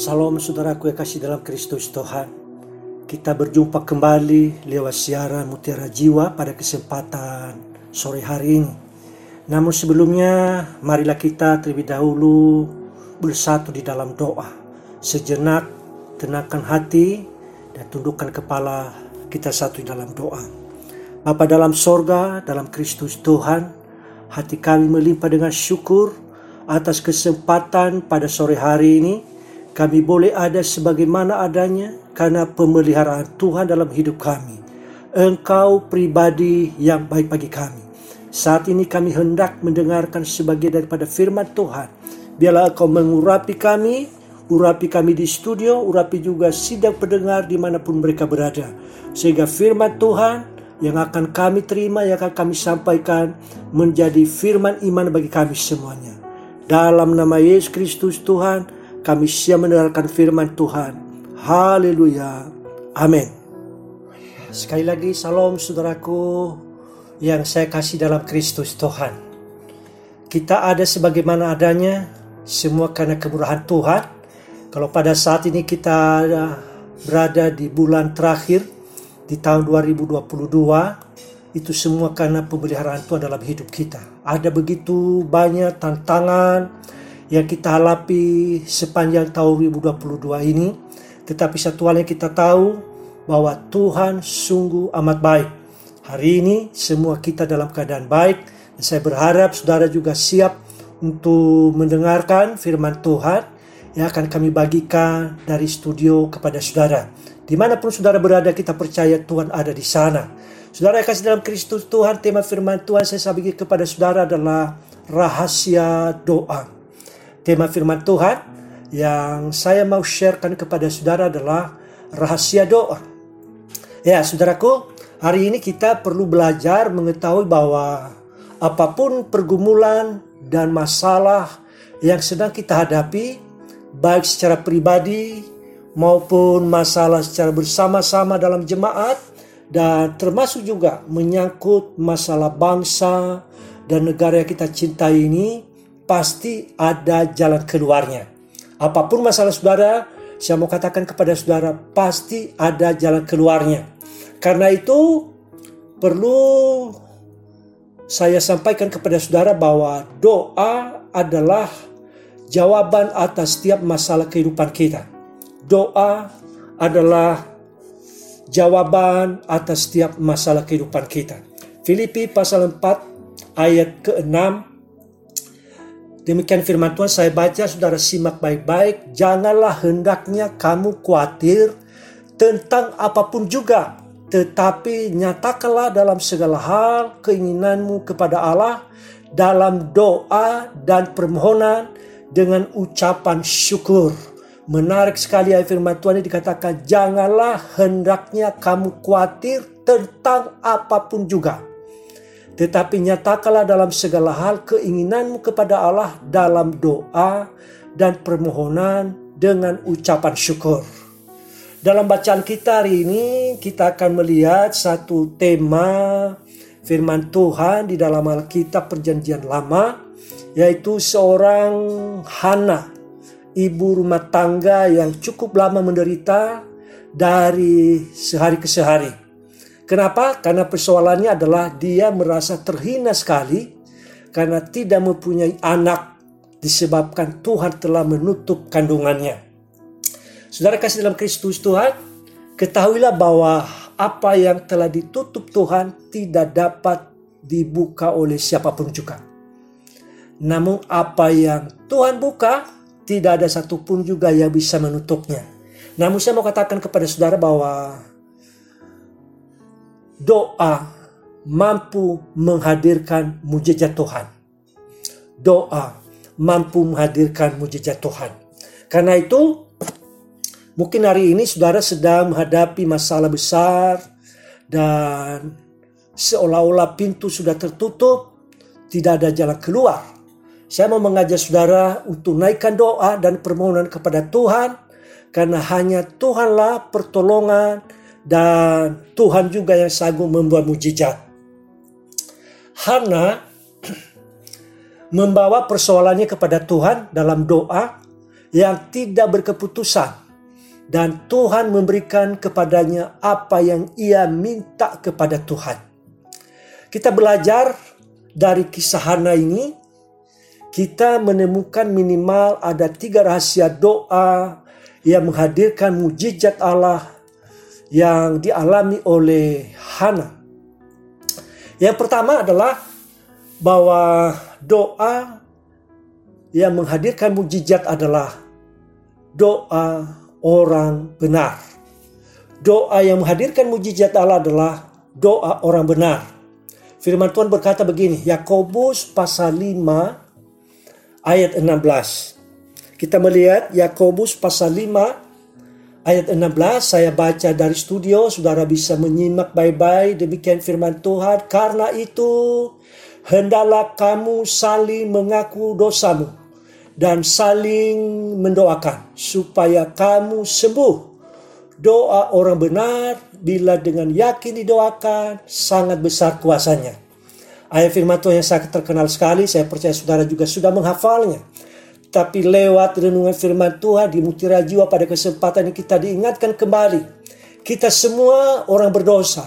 Salam saudaraku yang kasih dalam Kristus Tuhan. Kita berjumpa kembali lewat siaran Mutiara Jiwa pada kesempatan sore hari ini. Namun sebelumnya, marilah kita terlebih dahulu bersatu di dalam doa. Sejenak tenangkan hati dan tundukkan kepala kita satu dalam doa. Bapa dalam sorga, dalam Kristus Tuhan, hati kami melimpah dengan syukur atas kesempatan pada sore hari ini kami boleh ada sebagaimana adanya karena pemeliharaan Tuhan dalam hidup kami. Engkau pribadi yang baik bagi kami. Saat ini kami hendak mendengarkan sebagai daripada firman Tuhan. Biarlah engkau mengurapi kami, urapi kami di studio, urapi juga sidang pendengar di mana pun mereka berada. Sehingga firman Tuhan yang akan kami terima, yang akan kami sampaikan menjadi firman iman bagi kami semuanya. Dalam nama Yesus Kristus Tuhan, kami siap mendengarkan firman Tuhan. Haleluya. Amin. Sekali lagi salam saudaraku yang saya kasih dalam Kristus Tuhan. Kita ada sebagaimana adanya, semua karena kemurahan Tuhan. Kalau pada saat ini kita berada di bulan terakhir di tahun 2022, itu semua karena pemeliharaan Tuhan dalam hidup kita. Ada begitu banyak tantangan, yang kita hadapi sepanjang tahun 2022 ini. Tetapi satu hal yang kita tahu bahwa Tuhan sungguh amat baik. Hari ini semua kita dalam keadaan baik dan saya berharap saudara juga siap untuk mendengarkan firman Tuhan yang akan kami bagikan dari studio kepada saudara. Di mana pun saudara berada kita percaya Tuhan ada di sana. Saudara yang kasih dalam Kristus Tuhan tema firman Tuhan saya bagi kepada saudara adalah rahasia doa. Tema firman Tuhan yang saya mau sharekan kepada saudara adalah rahasia doa. Ya, saudaraku, hari ini kita perlu belajar mengetahui bahwa apa pun pergumulan dan masalah yang sedang kita hadapi, baik secara pribadi maupun masalah secara bersama-sama dalam jemaat, dan termasuk juga menyangkut masalah bangsa dan negara yang kita cintai ini, pasti ada jalan keluarnya. Apa pun masalah saudara, saya mau katakan kepada saudara, pasti ada jalan keluarnya. Karena itu, perlu saya sampaikan kepada saudara bahwa doa adalah jawaban atas setiap masalah kehidupan kita. Doa adalah jawaban atas setiap masalah kehidupan kita. Filipi pasal 4 ayat ke-6 Demikian firman Tuhan saya baca saudara simak baik-baik. Janganlah hendaknya kamu khawatir tentang apa pun juga. Tetapi nyatakanlah dalam segala hal keinginanmu kepada Allah dalam doa dan permohonan dengan ucapan syukur. Menarik sekali ayat firman Tuhan ini dikatakan janganlah hendaknya kamu khawatir tentang apa pun juga tetapi nyatakanlah dalam segala hal keinginanmu kepada Allah dalam doa dan permohonan dengan ucapan syukur. Dalam bacaan kita hari ini kita akan melihat satu tema firman Tuhan di dalam Alkitab Perjanjian Lama yaitu seorang Hana, ibu rumah tangga yang cukup lama menderita dari sehari ke sehari. Kenapa? Karena persoalannya adalah dia merasa terhina sekali karena tidak mempunyai anak disebabkan Tuhan telah menutup kandungannya. Saudara kasih dalam Kristus Tuhan, ketahuilah bahwa apa yang telah ditutup Tuhan tidak dapat dibuka oleh siapa pun juga. Namun apa yang Tuhan buka, tidak ada satupun juga yang bisa menutupnya. Namun saya mau katakan kepada saudara bahwa doa mampu menghadirkan mujizat Tuhan. Doa mampu menghadirkan mujizat Tuhan. Karena itu, mungkin hari ini saudara sedang menghadapi masalah besar dan seolah-olah pintu sudah tertutup, tidak ada jalan keluar. Saya mau mengajak saudara untuk naikkan doa dan permohonan kepada Tuhan, karena hanya Tuhanlah pertolongan dan Tuhan juga yang sanggup membuat mujizat. Hana membawa persoalannya kepada Tuhan dalam doa yang tidak berkeputusan dan Tuhan memberikan kepadanya apa yang ia minta kepada Tuhan. Kita belajar dari kisah Hana ini, kita menemukan minimal ada tiga rahasia doa yang menghadirkan mujizat Allah yang dialami oleh Hana. Yang pertama adalah bahwa doa yang menghadirkan mujizat adalah doa orang benar. Doa yang menghadirkan mujizat Allah adalah doa orang benar. Firman Tuhan berkata begini, Yakobus pasal 5 ayat 16. Kita melihat Yakobus pasal 5 Ayat 16 saya baca dari studio, saudara bisa menyimak baik-baik demikian firman Tuhan. Karena itu, hendaklah kamu saling mengaku dosamu dan saling mendoakan supaya kamu sembuh. Doa orang benar bila dengan yakin didoakan sangat besar kuasanya. Ayat firman Tuhan yang sangat terkenal sekali, saya percaya saudara juga sudah menghafalnya. Tapi lewat renungan firman Tuhan di mutiara jiwa pada kesempatan ini kita diingatkan kembali. Kita semua orang berdosa.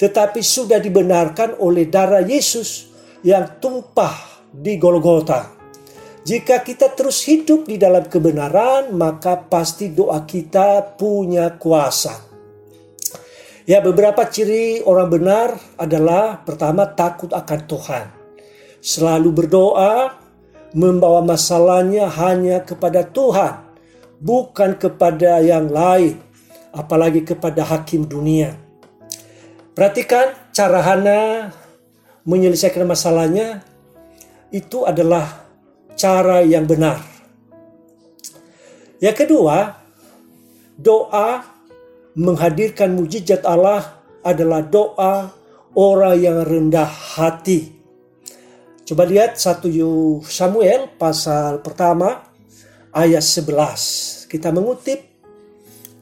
Tetapi sudah dibenarkan oleh darah Yesus yang tumpah di Golgota. Jika kita terus hidup di dalam kebenaran, maka pasti doa kita punya kuasa. Ya, beberapa ciri orang benar adalah pertama takut akan Tuhan. Selalu berdoa, membawa masalahnya hanya kepada Tuhan, bukan kepada yang lain, apalagi kepada hakim dunia. Perhatikan cara Hana menyelesaikan masalahnya itu adalah cara yang benar. Yang kedua, doa menghadirkan mujizat Allah adalah doa orang yang rendah hati. Coba lihat 1 Samuel pasal pertama ayat 11. Kita mengutip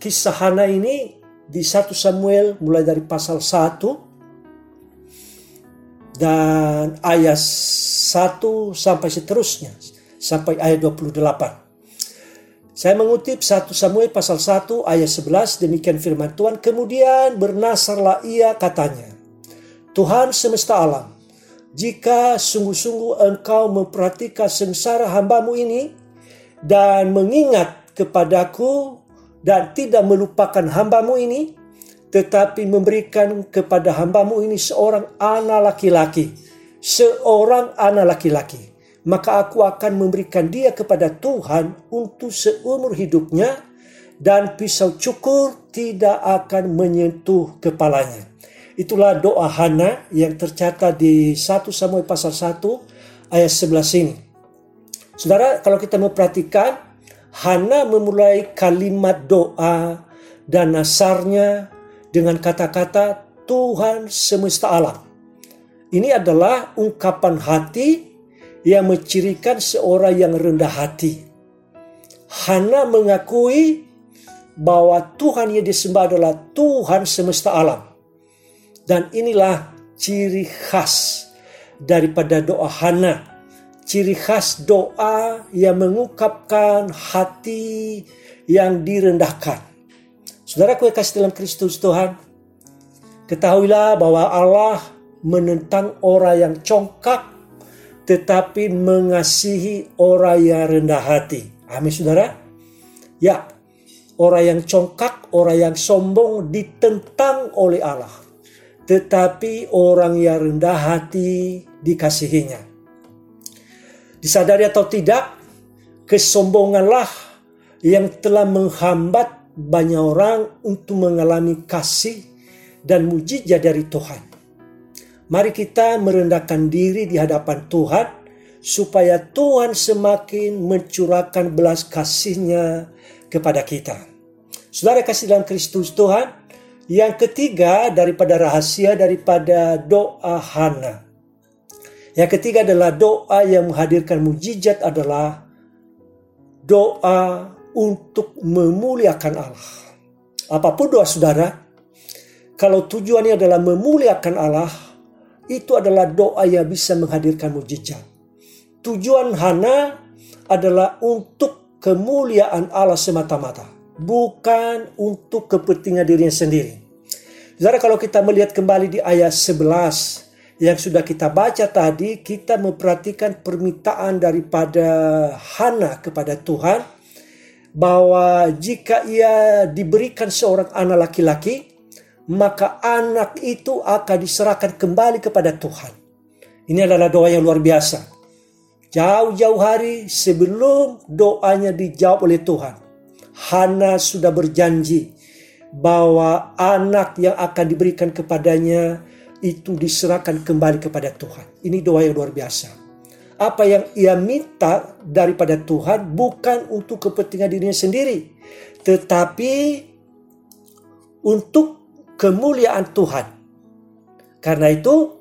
kisah Hana ini di 1 Samuel mulai dari pasal 1 dan ayat 1 sampai seterusnya sampai ayat 28. Saya mengutip 1 Samuel pasal 1 ayat 11 demikian firman Tuhan kemudian bernasarlah ia katanya Tuhan semesta alam jika sungguh-sungguh engkau memperhatikan sengsara hambamu ini dan mengingat kepadaku dan tidak melupakan hambamu ini, tetapi memberikan kepada hambamu ini seorang anak laki-laki, seorang anak laki-laki, maka aku akan memberikan dia kepada Tuhan untuk seumur hidupnya dan pisau cukur tidak akan menyentuh kepalanya. Itulah doa Hana yang tercatat di 1 Samuel pasal 1 ayat 11 ini. Saudara, kalau kita memperhatikan, Hana memulai kalimat doa dan nasarnya dengan kata-kata Tuhan semesta alam. Ini adalah ungkapan hati yang mencirikan seorang yang rendah hati. Hana mengakui bahwa Tuhan yang disembah adalah Tuhan semesta alam. Dan inilah ciri khas daripada doa Hana. Ciri khas doa yang mengungkapkan hati yang direndahkan. Saudara kue kasih dalam Kristus Tuhan. Ketahuilah bahwa Allah menentang orang yang congkak tetapi mengasihi orang yang rendah hati. Amin saudara. Ya, orang yang congkak, orang yang sombong ditentang oleh Allah tetapi orang yang rendah hati dikasihinya. Disadari atau tidak, kesombonganlah yang telah menghambat banyak orang untuk mengalami kasih dan mujizat dari Tuhan. Mari kita merendahkan diri di hadapan Tuhan supaya Tuhan semakin mencurahkan belas kasihnya kepada kita. Saudara kasih dalam Kristus Tuhan, yang ketiga daripada rahasia daripada doa Hana. Yang ketiga adalah doa yang menghadirkan mujizat adalah doa untuk memuliakan Allah. Apa pun doa saudara, kalau tujuannya adalah memuliakan Allah, itu adalah doa yang bisa menghadirkan mujizat. Tujuan Hana adalah untuk kemuliaan Allah semata-mata, bukan untuk kepentingan dirinya sendiri. Saudara kalau kita melihat kembali di ayat 11 yang sudah kita baca tadi, kita memperhatikan permintaan daripada Hana kepada Tuhan bahwa jika ia diberikan seorang anak laki-laki, maka anak itu akan diserahkan kembali kepada Tuhan. Ini adalah doa yang luar biasa. Jauh-jauh hari sebelum doanya dijawab oleh Tuhan, Hana sudah berjanji bahwa anak yang akan diberikan kepadanya itu diserahkan kembali kepada Tuhan. Ini doa yang luar biasa. Apa yang ia minta daripada Tuhan bukan untuk kepentingan dirinya sendiri, tetapi untuk kemuliaan Tuhan. Karena itu,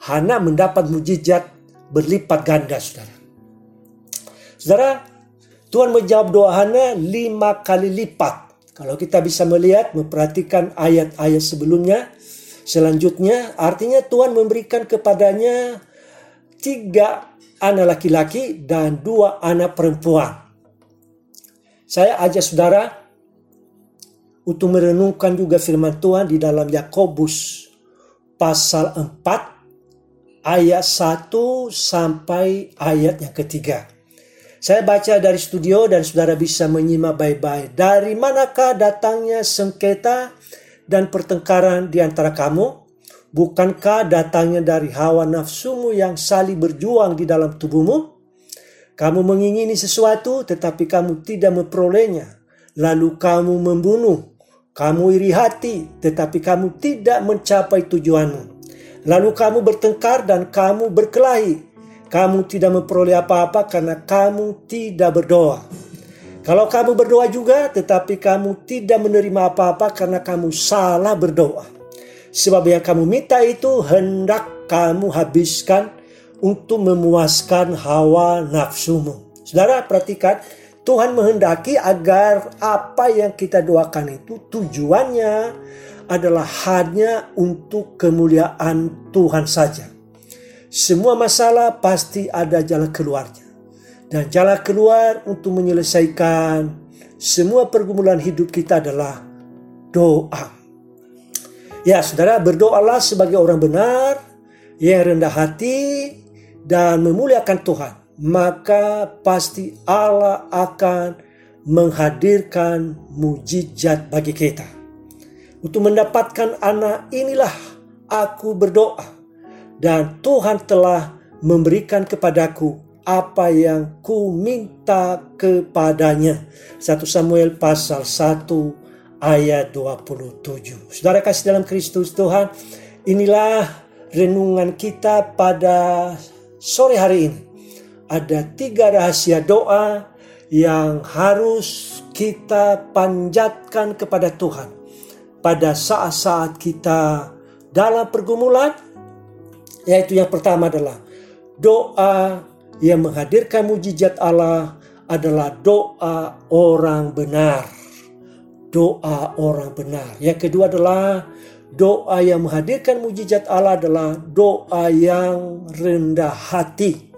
Hana mendapat mujizat berlipat ganda saudara. Saudara, Tuhan menjawab doa Hana lima kali lipat. Kalau kita bisa melihat, memperhatikan ayat-ayat sebelumnya, selanjutnya artinya Tuhan memberikan kepadanya tiga anak laki-laki dan dua anak perempuan. Saya ajak saudara untuk merenungkan juga firman Tuhan di dalam Yakobus pasal 4 ayat 1 sampai ayat yang ketiga. Saya baca dari studio dan saudara bisa menyimak baik-baik. Dari manakah datangnya sengketa dan pertengkaran di antara kamu? Bukankah datangnya dari hawa nafsumu yang saling berjuang di dalam tubuhmu? Kamu mengingini sesuatu tetapi kamu tidak memperolehnya. Lalu kamu membunuh. Kamu iri hati tetapi kamu tidak mencapai tujuanmu. Lalu kamu bertengkar dan kamu berkelahi. Kamu tidak memperoleh apa-apa karena kamu tidak berdoa. Kalau kamu berdoa juga, tetapi kamu tidak menerima apa-apa karena kamu salah berdoa. Sebab yang kamu minta itu hendak kamu habiskan untuk memuaskan hawa nafsumu. Saudara perhatikan, Tuhan menghendaki agar apa yang kita doakan itu tujuannya adalah hanya untuk kemuliaan Tuhan saja. Semua masalah pasti ada jalan keluarnya. Dan jalan keluar untuk menyelesaikan semua pergumulan hidup kita adalah doa. Ya, saudara, berdoalah sebagai orang benar yang rendah hati dan memuliakan Tuhan. Maka pasti Allah akan menghadirkan mujizat bagi kita. Untuk mendapatkan anak inilah aku berdoa. Dan Tuhan telah memberikan kepadaku apa yang ku minta kepadanya. 1 Samuel pasal 1 ayat 27. Saudara kasih dalam Kristus Tuhan, inilah renungan kita pada sore hari ini. Ada tiga rahasia doa yang harus kita panjatkan kepada Tuhan pada saat-saat kita dalam pergumulan yaitu yang pertama adalah doa yang menghadirkan mujizat Allah adalah doa orang benar. Doa orang benar. Yang kedua adalah doa yang menghadirkan mujizat Allah adalah doa yang rendah hati.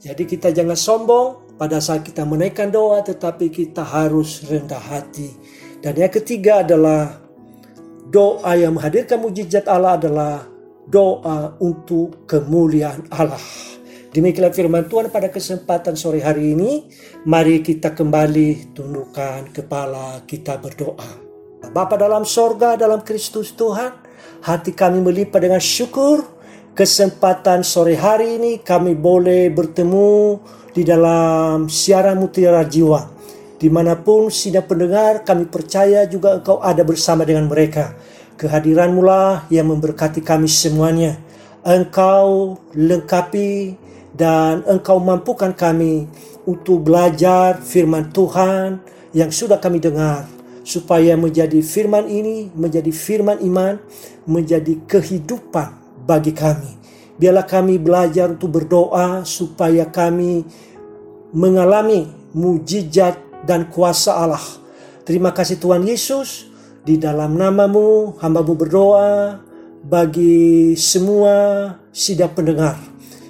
Jadi kita jangan sombong pada saat kita menaikkan doa tetapi kita harus rendah hati. Dan yang ketiga adalah doa yang menghadirkan mujizat Allah adalah doa untuk kemuliaan Allah. Demikianlah firman Tuhan pada kesempatan sore hari ini. Mari kita kembali tundukkan kepala kita berdoa. Bapa dalam sorga, dalam Kristus Tuhan, hati kami melipat dengan syukur. Kesempatan sore hari ini kami boleh bertemu di dalam siaran mutiara jiwa Di mana pun sidang pendengar, kami percaya juga engkau ada bersama dengan mereka. Kehadiranmu lah yang memberkati kami semuanya. Engkau lengkapi dan engkau mampukan kami untuk belajar firman Tuhan yang sudah kami dengar. Supaya menjadi firman ini, menjadi firman iman, menjadi kehidupan bagi kami. Biarlah kami belajar untuk berdoa supaya kami mengalami mujizat dan kuasa Allah. Terima kasih Tuhan Yesus, di dalam namamu hambamu berdoa bagi semua sidang pendengar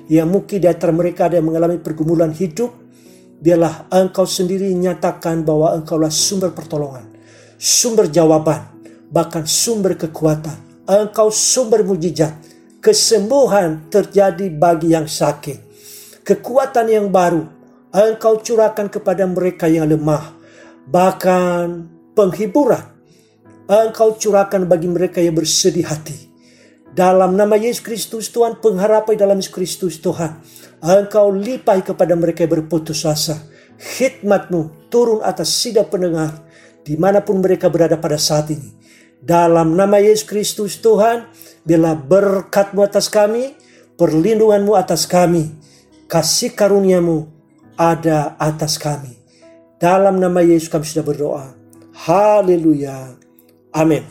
yang mungkin di antara mereka ada yang mengalami pergumulan hidup, biarlah engkau sendiri nyatakan bahwa engkaulah sumber pertolongan, sumber jawaban, bahkan sumber kekuatan. Engkau sumber mujizat, kesembuhan terjadi bagi yang sakit. Kekuatan yang baru, engkau curahkan kepada mereka yang lemah. Bahkan penghiburan, engkau curahkan bagi mereka yang bersedih hati. Dalam nama Yesus Kristus Tuhan, pengharapan dalam Yesus Kristus Tuhan. Engkau lipai kepada mereka yang berputus asa. Hikmatmu turun atas sida pendengar di mana pun mereka berada pada saat ini. Dalam nama Yesus Kristus Tuhan, bila berkatmu atas kami, perlindunganmu atas kami, kasih karuniamu ada atas kami. Dalam nama Yesus kami sudah berdoa. Haleluya. Amin.